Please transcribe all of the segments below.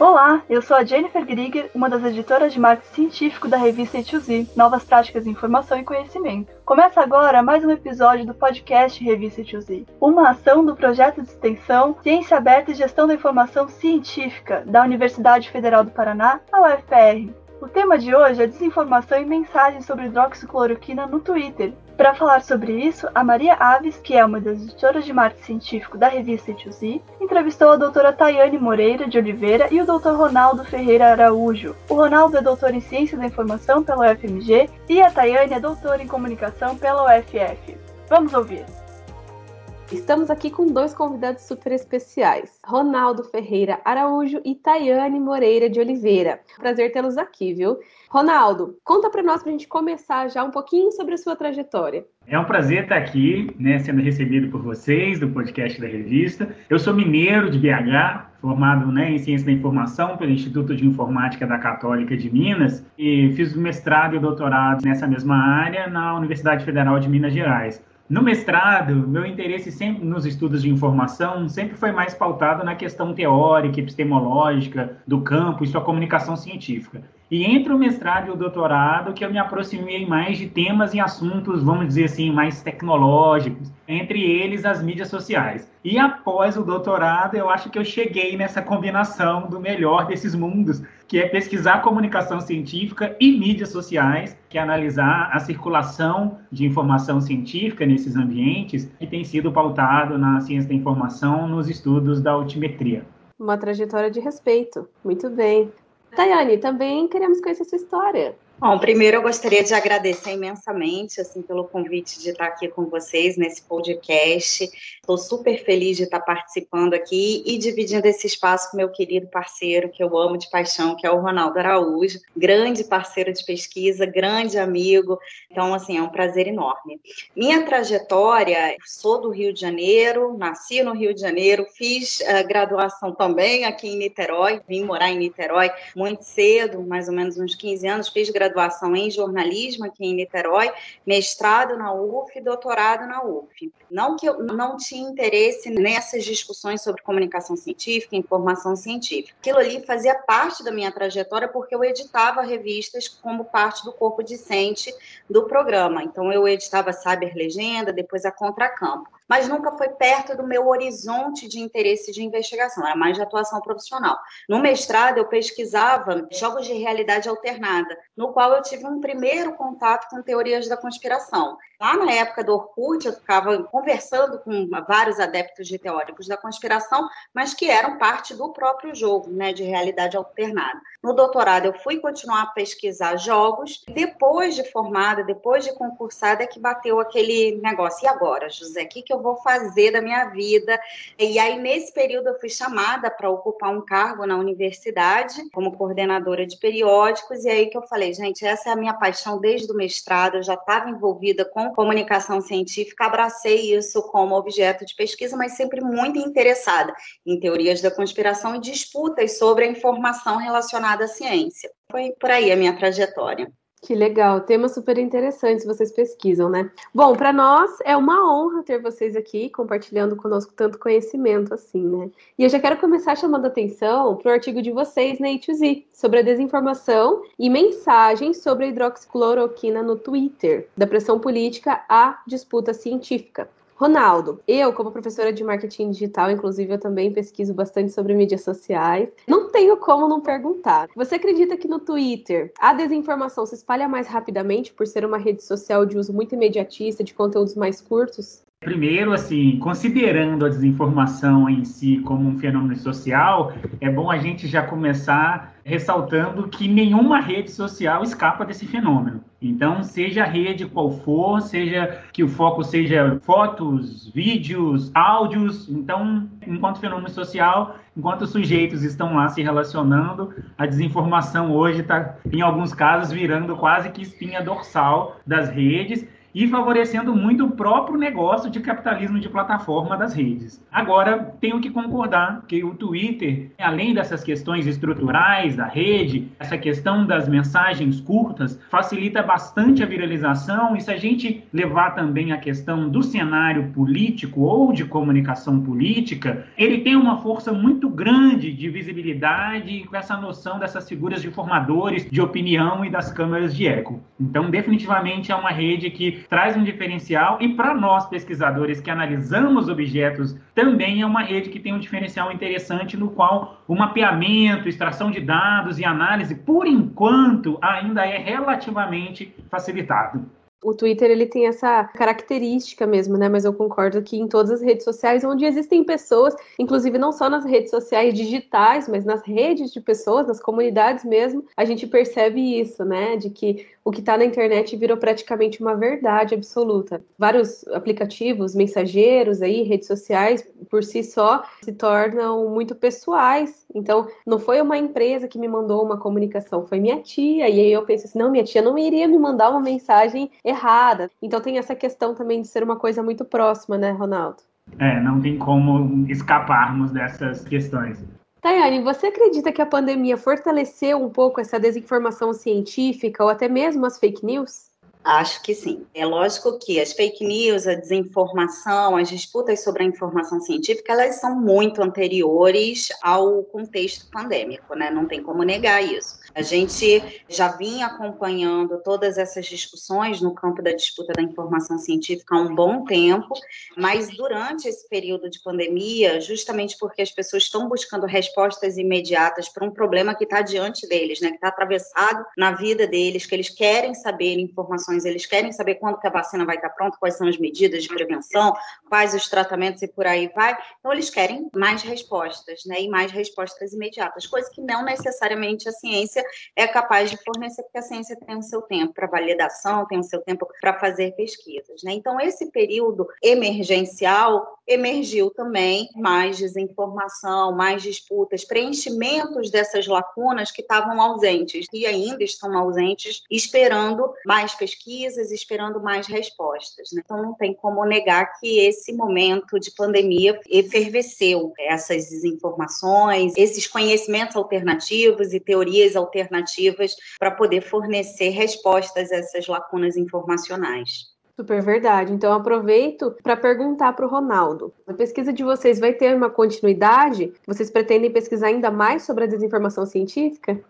Olá, eu sou a Jennifer Grieger, uma das editoras de marketing científico da revista E2Z, Novas Práticas de Informação e Conhecimento. Começa agora mais um episódio do podcast Revista E2Z, uma ação do projeto de extensão Ciência Aberta e Gestão da Informação Científica da Universidade Federal do Paraná, a UFPR. O tema de hoje é desinformação e mensagens sobre hidroxicloroquina no Twitter, para falar sobre isso, a Maria Aves, que é uma das editoras de marketing científico da revista E2Z, entrevistou a doutora Tayane Moreira de Oliveira e o doutor Ronaldo Ferreira Araújo. O Ronaldo é doutor em Ciência da Informação pela UFMG e a Tayane é doutora em Comunicação pela UFF. Vamos ouvir. Estamos aqui com dois convidados super especiais, Ronaldo Ferreira Araújo e Tayane Moreira de Oliveira. Prazer tê-los aqui, viu? Ronaldo, conta para nós para a gente começar já um pouquinho sobre a sua trajetória. É um prazer estar aqui, né, sendo recebido por vocês do podcast da revista. Eu sou mineiro de BH, formado né, em Ciência da Informação pelo Instituto de Informática da Católica de Minas e fiz mestrado e doutorado nessa mesma área na Universidade Federal de Minas Gerais. No mestrado, meu interesse sempre nos estudos de informação sempre foi mais pautado na questão teórica, epistemológica do campo e sua comunicação científica. E entre o mestrado e o doutorado, que eu me aproximei mais de temas e assuntos, vamos dizer assim, mais tecnológicos, entre eles as mídias sociais. E após o doutorado, eu acho que eu cheguei nessa combinação do melhor desses mundos, que é pesquisar comunicação científica e mídias sociais, que é analisar a circulação de informação científica nesses ambientes, que tem sido pautado na ciência da informação nos estudos da altimetria. Uma trajetória de respeito. Muito bem. Tayane, também queremos conhecer sua história. Bom, primeiro eu gostaria de agradecer imensamente assim pelo convite de estar aqui com vocês nesse podcast. Estou super feliz de estar participando aqui e dividindo esse espaço com meu querido parceiro que eu amo de paixão, que é o Ronaldo Araújo, grande parceiro de pesquisa, grande amigo. Então, assim, é um prazer enorme. Minha trajetória, sou do Rio de Janeiro, nasci no Rio de Janeiro, fiz uh, graduação também aqui em Niterói, vim morar em Niterói muito cedo, mais ou menos uns 15 anos, fiz graduação graduação em jornalismo aqui em Niterói, mestrado na UF e doutorado na UF. Não que eu não tinha interesse nessas discussões sobre comunicação científica, informação científica. Aquilo ali fazia parte da minha trajetória porque eu editava revistas como parte do corpo discente do programa. Então eu editava Cyber Legenda, depois a Contracampo mas nunca foi perto do meu horizonte de interesse de investigação, era mais de atuação profissional. No mestrado, eu pesquisava jogos de realidade alternada, no qual eu tive um primeiro contato com teorias da conspiração. Lá na época do Orkut, eu ficava conversando com vários adeptos de teóricos da conspiração, mas que eram parte do próprio jogo, né, de realidade alternada. No doutorado, eu fui continuar a pesquisar jogos. Depois de formada, depois de concursada, é que bateu aquele negócio. E agora, José, o que, que eu vou fazer da minha vida? E aí, nesse período, eu fui chamada para ocupar um cargo na universidade, como coordenadora de periódicos. E aí que eu falei, gente, essa é a minha paixão desde o mestrado. Eu já estava envolvida com comunicação científica, abracei isso como objeto de pesquisa, mas sempre muito interessada em teorias da conspiração e disputas sobre a informação relacionada à ciência. Foi por aí a minha trajetória. Que legal, temas super interessantes vocês pesquisam, né? Bom, para nós é uma honra ter vocês aqui compartilhando conosco tanto conhecimento assim, né? E eu já quero começar chamando atenção para o artigo de vocês na A2Z sobre a desinformação e mensagens sobre a hidroxicloroquina no Twitter, da pressão política à disputa científica. Ronaldo, eu, como professora de marketing digital, inclusive, eu também pesquiso bastante sobre mídias sociais. Não tenho como não perguntar. Você acredita que no Twitter a desinformação se espalha mais rapidamente por ser uma rede social de uso muito imediatista, de conteúdos mais curtos? Primeiro, assim, considerando a desinformação em si como um fenômeno social, é bom a gente já começar ressaltando que nenhuma rede social escapa desse fenômeno. Então, seja a rede qual for, seja que o foco seja fotos, vídeos, áudios, então, enquanto fenômeno social, enquanto os sujeitos estão lá se relacionando, a desinformação hoje está, em alguns casos, virando quase que espinha dorsal das redes e favorecendo muito o próprio negócio de capitalismo de plataforma das redes. Agora, tenho que concordar que o Twitter, além dessas questões estruturais da rede, essa questão das mensagens curtas, facilita bastante a viralização e se a gente levar também a questão do cenário político ou de comunicação política, ele tem uma força muito grande de visibilidade com essa noção dessas figuras de formadores de opinião e das câmaras de eco. Então, definitivamente é uma rede que traz um diferencial e para nós pesquisadores que analisamos objetos, também é uma rede que tem um diferencial interessante no qual o mapeamento, extração de dados e análise, por enquanto, ainda é relativamente facilitado. O Twitter ele tem essa característica mesmo, né? Mas eu concordo que em todas as redes sociais, onde existem pessoas, inclusive não só nas redes sociais digitais, mas nas redes de pessoas, nas comunidades mesmo, a gente percebe isso, né? De que o que está na internet virou praticamente uma verdade absoluta. Vários aplicativos, mensageiros aí, redes sociais, por si só, se tornam muito pessoais. Então, não foi uma empresa que me mandou uma comunicação, foi minha tia. E aí eu pensei assim, não, minha tia não iria me mandar uma mensagem errada. Então tem essa questão também de ser uma coisa muito próxima, né, Ronaldo? É, não tem como escaparmos dessas questões. Tayane, você acredita que a pandemia fortaleceu um pouco essa desinformação científica ou até mesmo as fake news? Acho que sim. É lógico que as fake news, a desinformação, as disputas sobre a informação científica, elas são muito anteriores ao contexto pandêmico, né? Não tem como negar isso. A gente já vinha acompanhando todas essas discussões no campo da disputa da informação científica há um bom tempo, mas durante esse período de pandemia, justamente porque as pessoas estão buscando respostas imediatas para um problema que está diante deles, né? Que está atravessado na vida deles, que eles querem saber informações eles querem saber quando que a vacina vai estar pronta, quais são as medidas de prevenção, quais os tratamentos e por aí vai. Então, eles querem mais respostas, né? E mais respostas imediatas, coisa que não necessariamente a ciência é capaz de fornecer, porque a ciência tem o seu tempo para validação, tem o seu tempo para fazer pesquisas, né? Então, esse período emergencial emergiu também mais desinformação, mais disputas, preenchimentos dessas lacunas que estavam ausentes e ainda estão ausentes, esperando mais pesquisas esperando mais respostas. Né? Então, não tem como negar que esse momento de pandemia efervesceu essas desinformações, esses conhecimentos alternativos e teorias alternativas para poder fornecer respostas a essas lacunas informacionais. Super verdade. Então, aproveito para perguntar para o Ronaldo: a pesquisa de vocês vai ter uma continuidade? Vocês pretendem pesquisar ainda mais sobre a desinformação científica?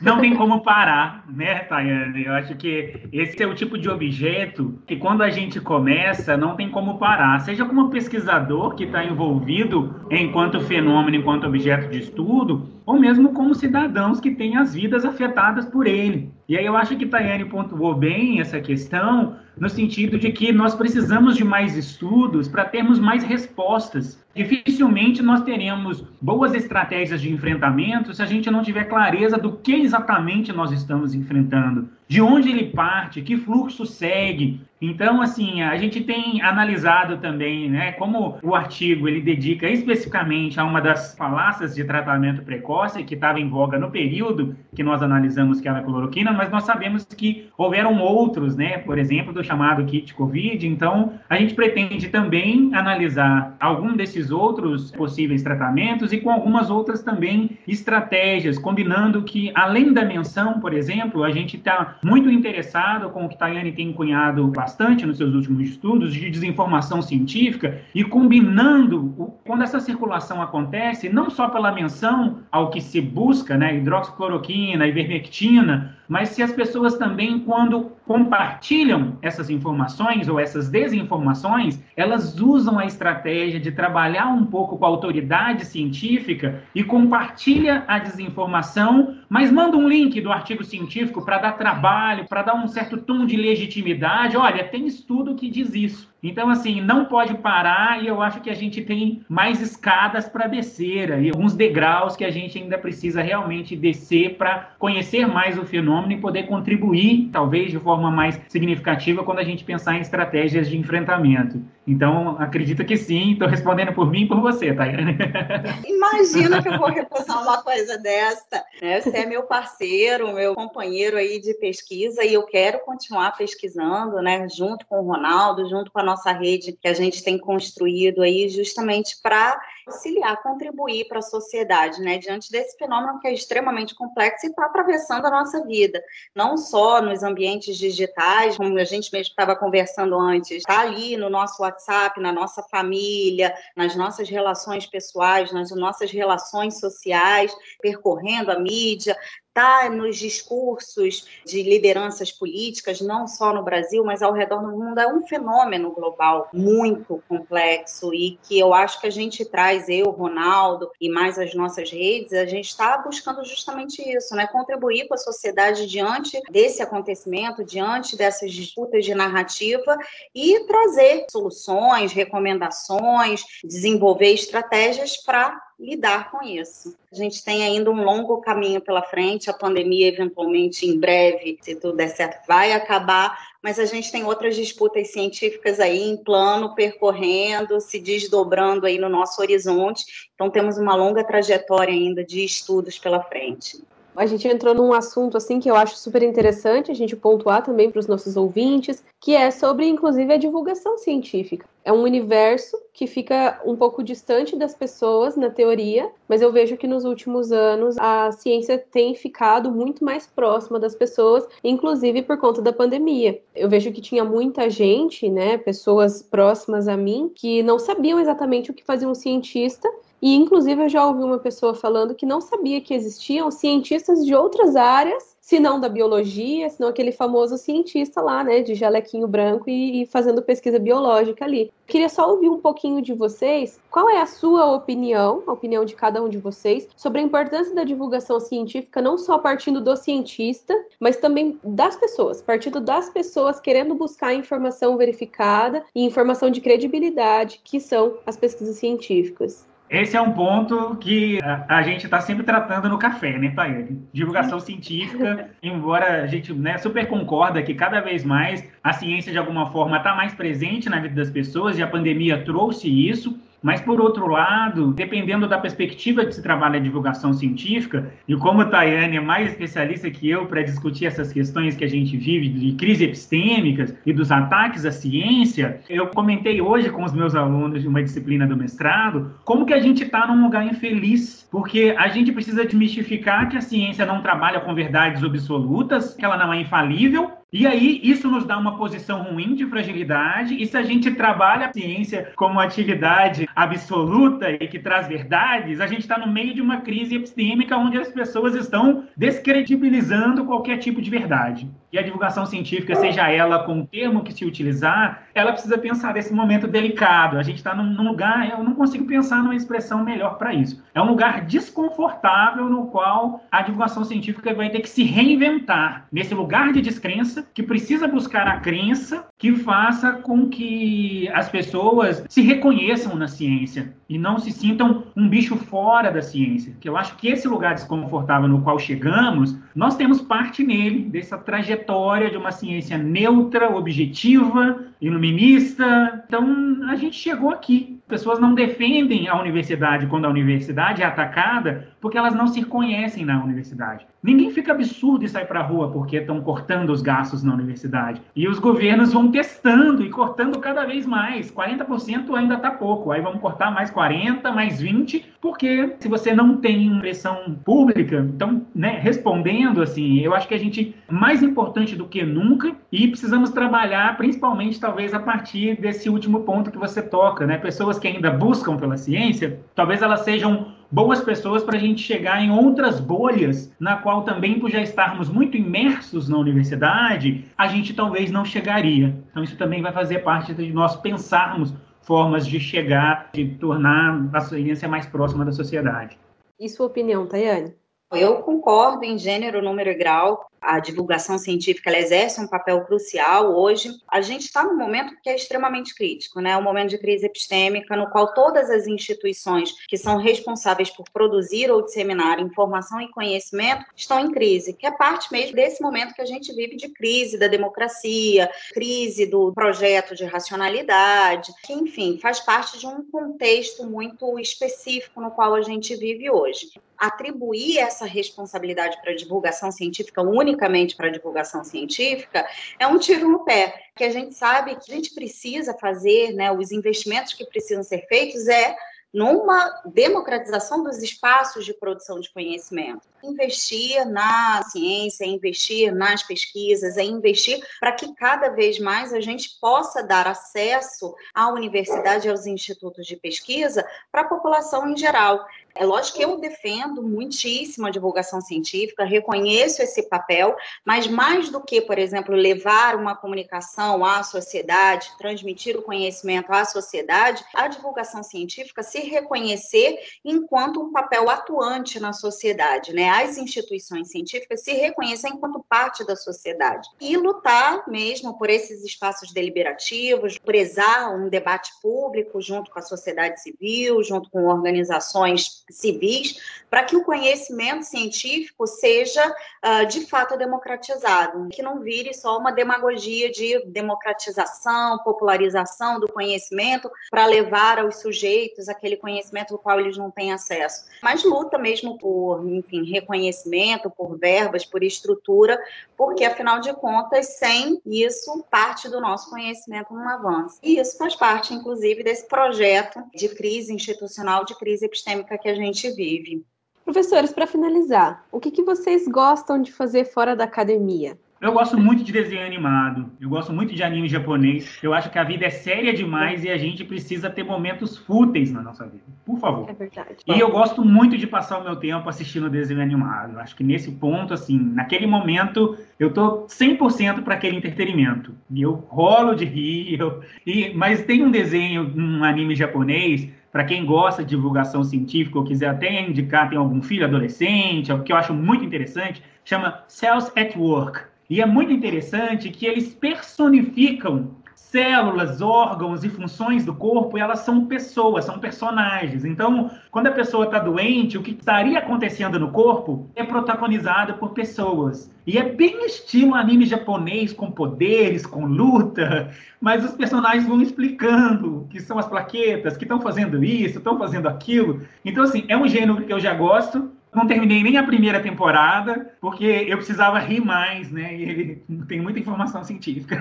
Não tem como parar, né, Tayane? Eu acho que esse é o tipo de objeto que, quando a gente começa, não tem como parar. Seja como pesquisador que está envolvido enquanto fenômeno, enquanto objeto de estudo, ou mesmo como cidadãos que têm as vidas afetadas por ele. E aí eu acho que Tayane pontuou bem essa questão, no sentido de que nós precisamos de mais estudos para termos mais respostas. Dificilmente nós teremos boas estratégias de enfrentamento se a gente não tiver clareza do que exatamente nós estamos enfrentando de onde ele parte, que fluxo segue. Então, assim, a gente tem analisado também, né, como o artigo ele dedica especificamente a uma das falácias de tratamento precoce que estava em voga no período que nós analisamos que era a cloroquina, mas nós sabemos que houveram outros, né, por exemplo, do chamado kit COVID. Então, a gente pretende também analisar algum desses outros possíveis tratamentos e com algumas outras também estratégias, combinando que além da menção, por exemplo, a gente está muito interessado com o que Tayane tem cunhado bastante nos seus últimos estudos de desinformação científica e combinando o, quando essa circulação acontece, não só pela menção ao que se busca, né, hidroxicloroquina, ivermectina, mas se as pessoas também, quando compartilham essas informações ou essas desinformações, elas usam a estratégia de trabalhar um pouco com a autoridade científica e compartilha a desinformação, mas manda um link do artigo científico para dar trabalho, para dar um certo tom de legitimidade. Olha, tem estudo que diz isso. Então, assim, não pode parar e eu acho que a gente tem mais escadas para descer e alguns degraus que a gente ainda precisa realmente descer para conhecer mais o fenômeno e poder contribuir, talvez de forma mais significativa, quando a gente pensar em estratégias de enfrentamento. Então, acredito que sim. Estou respondendo por mim e por você, Tayane. Imagina que eu vou reposar uma coisa dessa. Né? Você é meu parceiro, meu companheiro aí de pesquisa e eu quero continuar pesquisando, né? Junto com o Ronaldo, junto com a nossa rede que a gente tem construído aí, justamente para auxiliar, contribuir para a sociedade, né? Diante desse fenômeno que é extremamente complexo e está atravessando a nossa vida, não só nos ambientes digitais, como a gente mesmo estava conversando antes, está ali no nosso WhatsApp, na nossa família, nas nossas relações pessoais, nas nossas relações sociais, percorrendo a mídia, está nos discursos de lideranças políticas, não só no Brasil, mas ao redor do mundo, é um fenômeno global muito complexo e que eu acho que a gente traz, eu, Ronaldo, e mais as nossas redes, a gente está buscando justamente isso, né? Contribuir com a sociedade diante desse acontecimento, diante dessas disputas de narrativa e trazer soluções, recomendações, desenvolver estratégias para lidar com isso. A gente tem ainda um longo caminho pela frente, a pandemia, eventualmente, em breve, se tudo der certo, vai acabar, mas a gente tem outras disputas científicas aí em plano, percorrendo, se desdobrando aí no nosso horizonte. Então, temos uma longa trajetória ainda de estudos pela frente. A gente entrou num assunto assim que eu acho super interessante a gente pontuar também para os nossos ouvintes, que é sobre inclusive a divulgação científica. É um universo que fica um pouco distante das pessoas na teoria, mas eu vejo que nos últimos anos a ciência tem ficado muito mais próxima das pessoas, inclusive por conta da pandemia. Eu vejo que tinha muita gente, né, pessoas próximas a mim, que não sabiam exatamente o que fazia um cientista e, inclusive, eu já ouvi uma pessoa falando que não sabia que existiam cientistas de outras áreas, se não da biologia, se não aquele famoso cientista lá, né, de jalequinho branco e, e fazendo pesquisa biológica ali. Queria só ouvir um pouquinho de vocês. Qual é a sua opinião, a opinião de cada um de vocês, sobre a importância da divulgação científica, não só partindo do cientista, mas também das pessoas, partindo das pessoas querendo buscar informação verificada e informação de credibilidade, que são as pesquisas científicas? Esse é um ponto que a, a gente está sempre tratando no café, né, Tayane? Divulgação científica, embora a gente né, super concorda que cada vez mais a ciência, de alguma forma, está mais presente na vida das pessoas e a pandemia trouxe isso, mas, por outro lado, dependendo da perspectiva que se trabalha a divulgação científica, e como a Tayane é mais especialista que eu para discutir essas questões que a gente vive de crise epistêmicas e dos ataques à ciência, eu comentei hoje com os meus alunos de uma disciplina do mestrado como que a gente está num lugar infeliz, porque a gente precisa desmistificar que a ciência não trabalha com verdades absolutas, que ela não é infalível, e aí, isso nos dá uma posição ruim de fragilidade, e se a gente trabalha a ciência como atividade absoluta e que traz verdades, a gente está no meio de uma crise epistêmica onde as pessoas estão descredibilizando qualquer tipo de verdade. E a divulgação científica, seja ela com o termo que se utilizar, ela precisa pensar nesse momento delicado. A gente está num, num lugar, eu não consigo pensar numa expressão melhor para isso. É um lugar desconfortável no qual a divulgação científica vai ter que se reinventar nesse lugar de descrença que precisa buscar a crença que faça com que as pessoas se reconheçam na ciência e não se sintam um bicho fora da ciência. Que eu acho que esse lugar desconfortável no qual chegamos, nós temos parte nele, dessa trajetória de uma ciência neutra, objetiva, iluminista. Então, a gente chegou aqui. Pessoas não defendem a universidade quando a universidade é atacada porque elas não se reconhecem na universidade. Ninguém fica absurdo e sai para a rua porque estão cortando os gastos na universidade. E os governos vão testando e cortando cada vez mais. 40% ainda está pouco. Aí vamos cortar mais 40, mais 20, porque se você não tem pressão pública, então, né, respondendo assim, eu acho que a gente mais importante do que nunca e precisamos trabalhar principalmente talvez a partir desse último ponto que você toca, né? Pessoas que ainda buscam pela ciência, talvez elas sejam boas pessoas para a gente chegar em outras bolhas, na qual também, por já estarmos muito imersos na universidade, a gente talvez não chegaria. Então, isso também vai fazer parte de nós pensarmos formas de chegar, de tornar a ciência mais próxima da sociedade. E sua opinião, Tayane? Eu concordo em gênero, número e grau a divulgação científica ela exerce um papel crucial hoje. A gente está num momento que é extremamente crítico, né? Um momento de crise epistêmica, no qual todas as instituições que são responsáveis por produzir ou disseminar informação e conhecimento estão em crise, que é parte mesmo desse momento que a gente vive de crise da democracia, crise do projeto de racionalidade, que, enfim, faz parte de um contexto muito específico no qual a gente vive hoje atribuir essa responsabilidade para a divulgação científica unicamente para divulgação científica é um tiro no pé, que a gente sabe que a gente precisa fazer, né, os investimentos que precisam ser feitos é numa democratização dos espaços de produção de conhecimento. Investir na ciência, investir nas pesquisas, é investir para que cada vez mais a gente possa dar acesso à universidade e aos institutos de pesquisa para a população em geral. É lógico que eu defendo muitíssimo a divulgação científica, reconheço esse papel, mas mais do que, por exemplo, levar uma comunicação à sociedade, transmitir o conhecimento à sociedade, a divulgação científica se reconhecer enquanto um papel atuante na sociedade, né? As instituições científicas se reconhecer enquanto parte da sociedade e lutar mesmo por esses espaços deliberativos, prezar um debate público junto com a sociedade civil, junto com organizações civis, para que o conhecimento científico seja uh, de fato democratizado, que não vire só uma demagogia de democratização, popularização do conhecimento para levar aos sujeitos aquele conhecimento do qual eles não têm acesso, mas luta mesmo por, enfim, reconhecimento, por verbas, por estrutura, porque afinal de contas, sem isso, parte do nosso conhecimento não avança. E isso faz parte, inclusive, desse projeto de crise institucional, de crise epistêmica que a gente vive. Professores, para finalizar, o que, que vocês gostam de fazer fora da academia? Eu gosto muito de desenho animado, eu gosto muito de anime japonês. Eu acho que a vida é séria demais e a gente precisa ter momentos fúteis na nossa vida. Por favor. É verdade. E eu gosto muito de passar o meu tempo assistindo desenho animado. Eu acho que nesse ponto, assim, naquele momento, eu tô 100% para aquele entretenimento. E eu rolo de rir. Eu... E... Mas tem um desenho, um anime japonês para quem gosta de divulgação científica ou quiser até indicar, tem algum filho adolescente, que eu acho muito interessante, chama Cells at Work. E é muito interessante que eles personificam células, órgãos e funções do corpo, elas são pessoas, são personagens. Então, quando a pessoa está doente, o que estaria acontecendo no corpo é protagonizado por pessoas. E é bem estilo anime japonês, com poderes, com luta, mas os personagens vão explicando que são as plaquetas, que estão fazendo isso, estão fazendo aquilo. Então, assim, é um gênero que eu já gosto, não terminei nem a primeira temporada, porque eu precisava rir mais, né? E tem muita informação científica.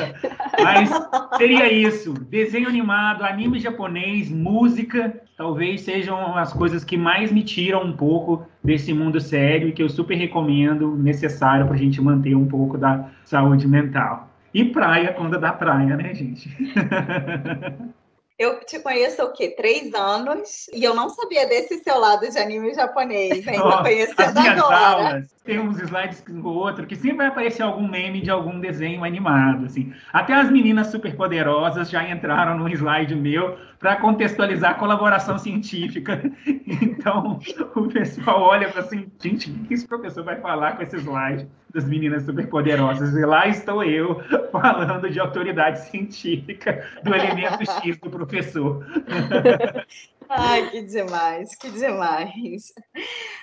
Mas seria isso: desenho animado, anime japonês, música, talvez sejam as coisas que mais me tiram um pouco desse mundo sério e que eu super recomendo, necessário para a gente manter um pouco da saúde mental. E praia quando dá praia, né, gente? Eu te conheço o quê? Três anos e eu não sabia desse seu lado de anime japonês, ainda Nossa, conhecendo agora. Aulas, tem uns slides ou outro que sempre vai aparecer algum meme de algum desenho animado, assim. Até as meninas super poderosas já entraram num slide meu para contextualizar a colaboração científica. Então, o pessoal olha para assim, gente, o que esse professor vai falar com esse slide das meninas superpoderosas? E lá estou eu falando de autoridade científica do elemento X do professor. Ai, que demais, que demais.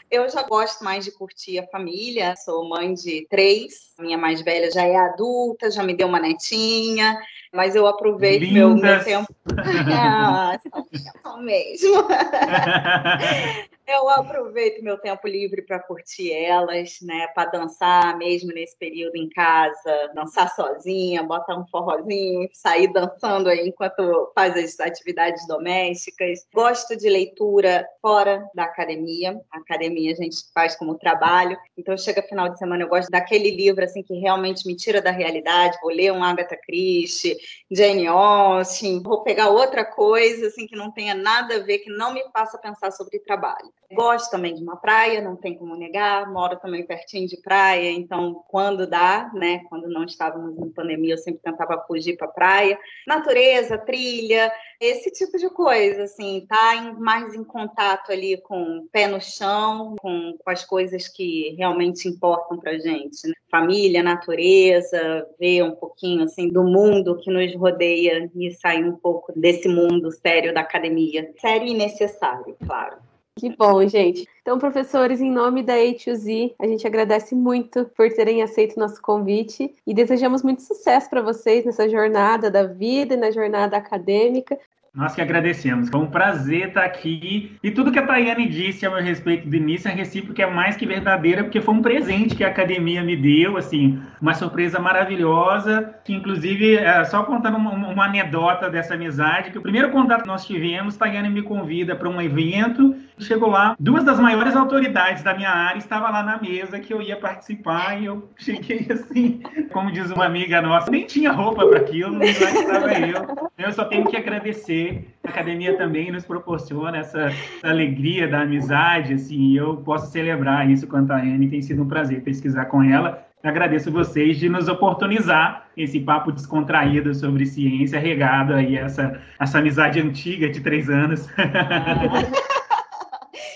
Eu já gosto mais de curtir a família, sou mãe de três, minha mais velha já é adulta, já me deu uma netinha, mas eu aproveito meu, meu tempo. ah, são mesmo. Eu aproveito meu tempo livre para curtir elas, né? Para dançar mesmo nesse período em casa, dançar sozinha, botar um forrozinho, sair dançando aí enquanto faz as atividades domésticas. Gosto de leitura fora da academia. A academia a gente faz como trabalho. Então chega final de semana eu gosto daquele livro assim que realmente me tira da realidade. Vou ler um Agatha Christie, Jane Austen, vou pegar outra coisa assim que não tenha nada a ver, que não me faça pensar sobre trabalho. Gosto também de uma praia, não tem como negar. Moro também pertinho de praia, então quando dá, né? Quando não estávamos em pandemia, eu sempre tentava fugir para praia. Natureza, trilha, esse tipo de coisa, assim, tá em, mais em contato ali com o pé no chão, com, com as coisas que realmente importam para gente, né? família, natureza, ver um pouquinho assim do mundo que nos rodeia e sair um pouco desse mundo sério da academia, sério e necessário, claro. Que bom, gente. Então, professores, em nome da A2Z, a gente agradece muito por terem aceito o nosso convite e desejamos muito sucesso para vocês nessa jornada da vida e na jornada acadêmica. Nós que agradecemos. Foi um prazer estar aqui. E tudo que a Tayane disse a meu respeito do início, a recíproca é mais que verdadeira, porque foi um presente que a academia me deu, assim, uma surpresa maravilhosa, que inclusive, é, só contando uma, uma, anedota dessa amizade, que o primeiro contato que nós tivemos, Tayane me convida para um evento, chegou lá, duas das maiores autoridades da minha área estavam lá na mesa que eu ia participar, e eu cheguei assim, como diz uma amiga nossa, nem tinha roupa para aquilo, lá estava eu. Eu só tenho que agradecer a academia também nos proporciona essa, alegria da amizade, assim, eu posso celebrar isso com a Tayane, tem sido um prazer pesquisar com ela. Agradeço vocês de nos oportunizar esse papo descontraído sobre ciência, regado aí essa, essa amizade antiga de três anos.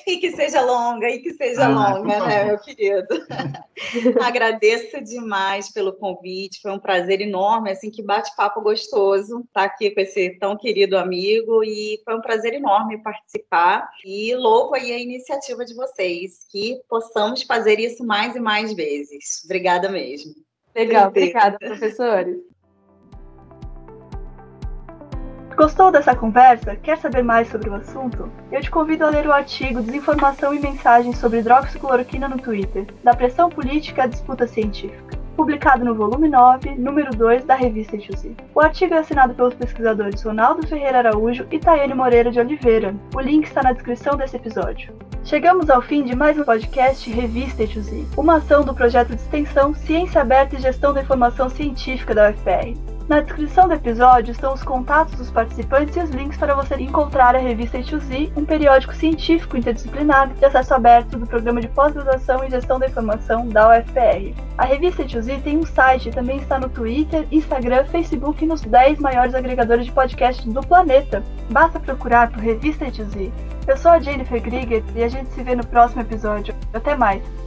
e que seja longa, e que seja ah, longa, né, meu querido? Agradeço demais pelo convite, foi um prazer enorme, assim, que bate-papo gostoso estar tá aqui com esse tão querido amigo, e foi um prazer enorme participar, e louvo aí a iniciativa de vocês, que possamos fazer isso mais e mais vezes. Obrigada mesmo. Legal, obrigada, professores. Gostou dessa conversa? Quer saber mais sobre o assunto? Eu te convido a ler o artigo Desinformação e Mensagens sobre Hidroxicloroquina no Twitter, da pressão política à disputa científica, publicado no volume 9, número 2 da revista Etiosi. O artigo é assinado pelos pesquisadores Ronaldo Ferreira Araújo e Tayane Moreira de Oliveira. O link está na descrição desse episódio. Chegamos ao fim de mais um podcast Revista Etiosi, uma ação do projeto de extensão Ciência Aberta e Gestão da Informação Científica da UFPR. Na descrição do episódio estão os contatos dos participantes e os links para você encontrar a revista E2Z, um periódico científico interdisciplinar de acesso aberto do Programa de Pós-Graduação em Gestão da Informação da UFPR. A revista E2Z tem um site e também está no Twitter, Instagram, Facebook e nos 10 maiores agregadores de podcasts do planeta. Basta procurar por Revista E2Z. Eu sou a Jennifer Grieger e a gente se vê no próximo episódio. Até mais!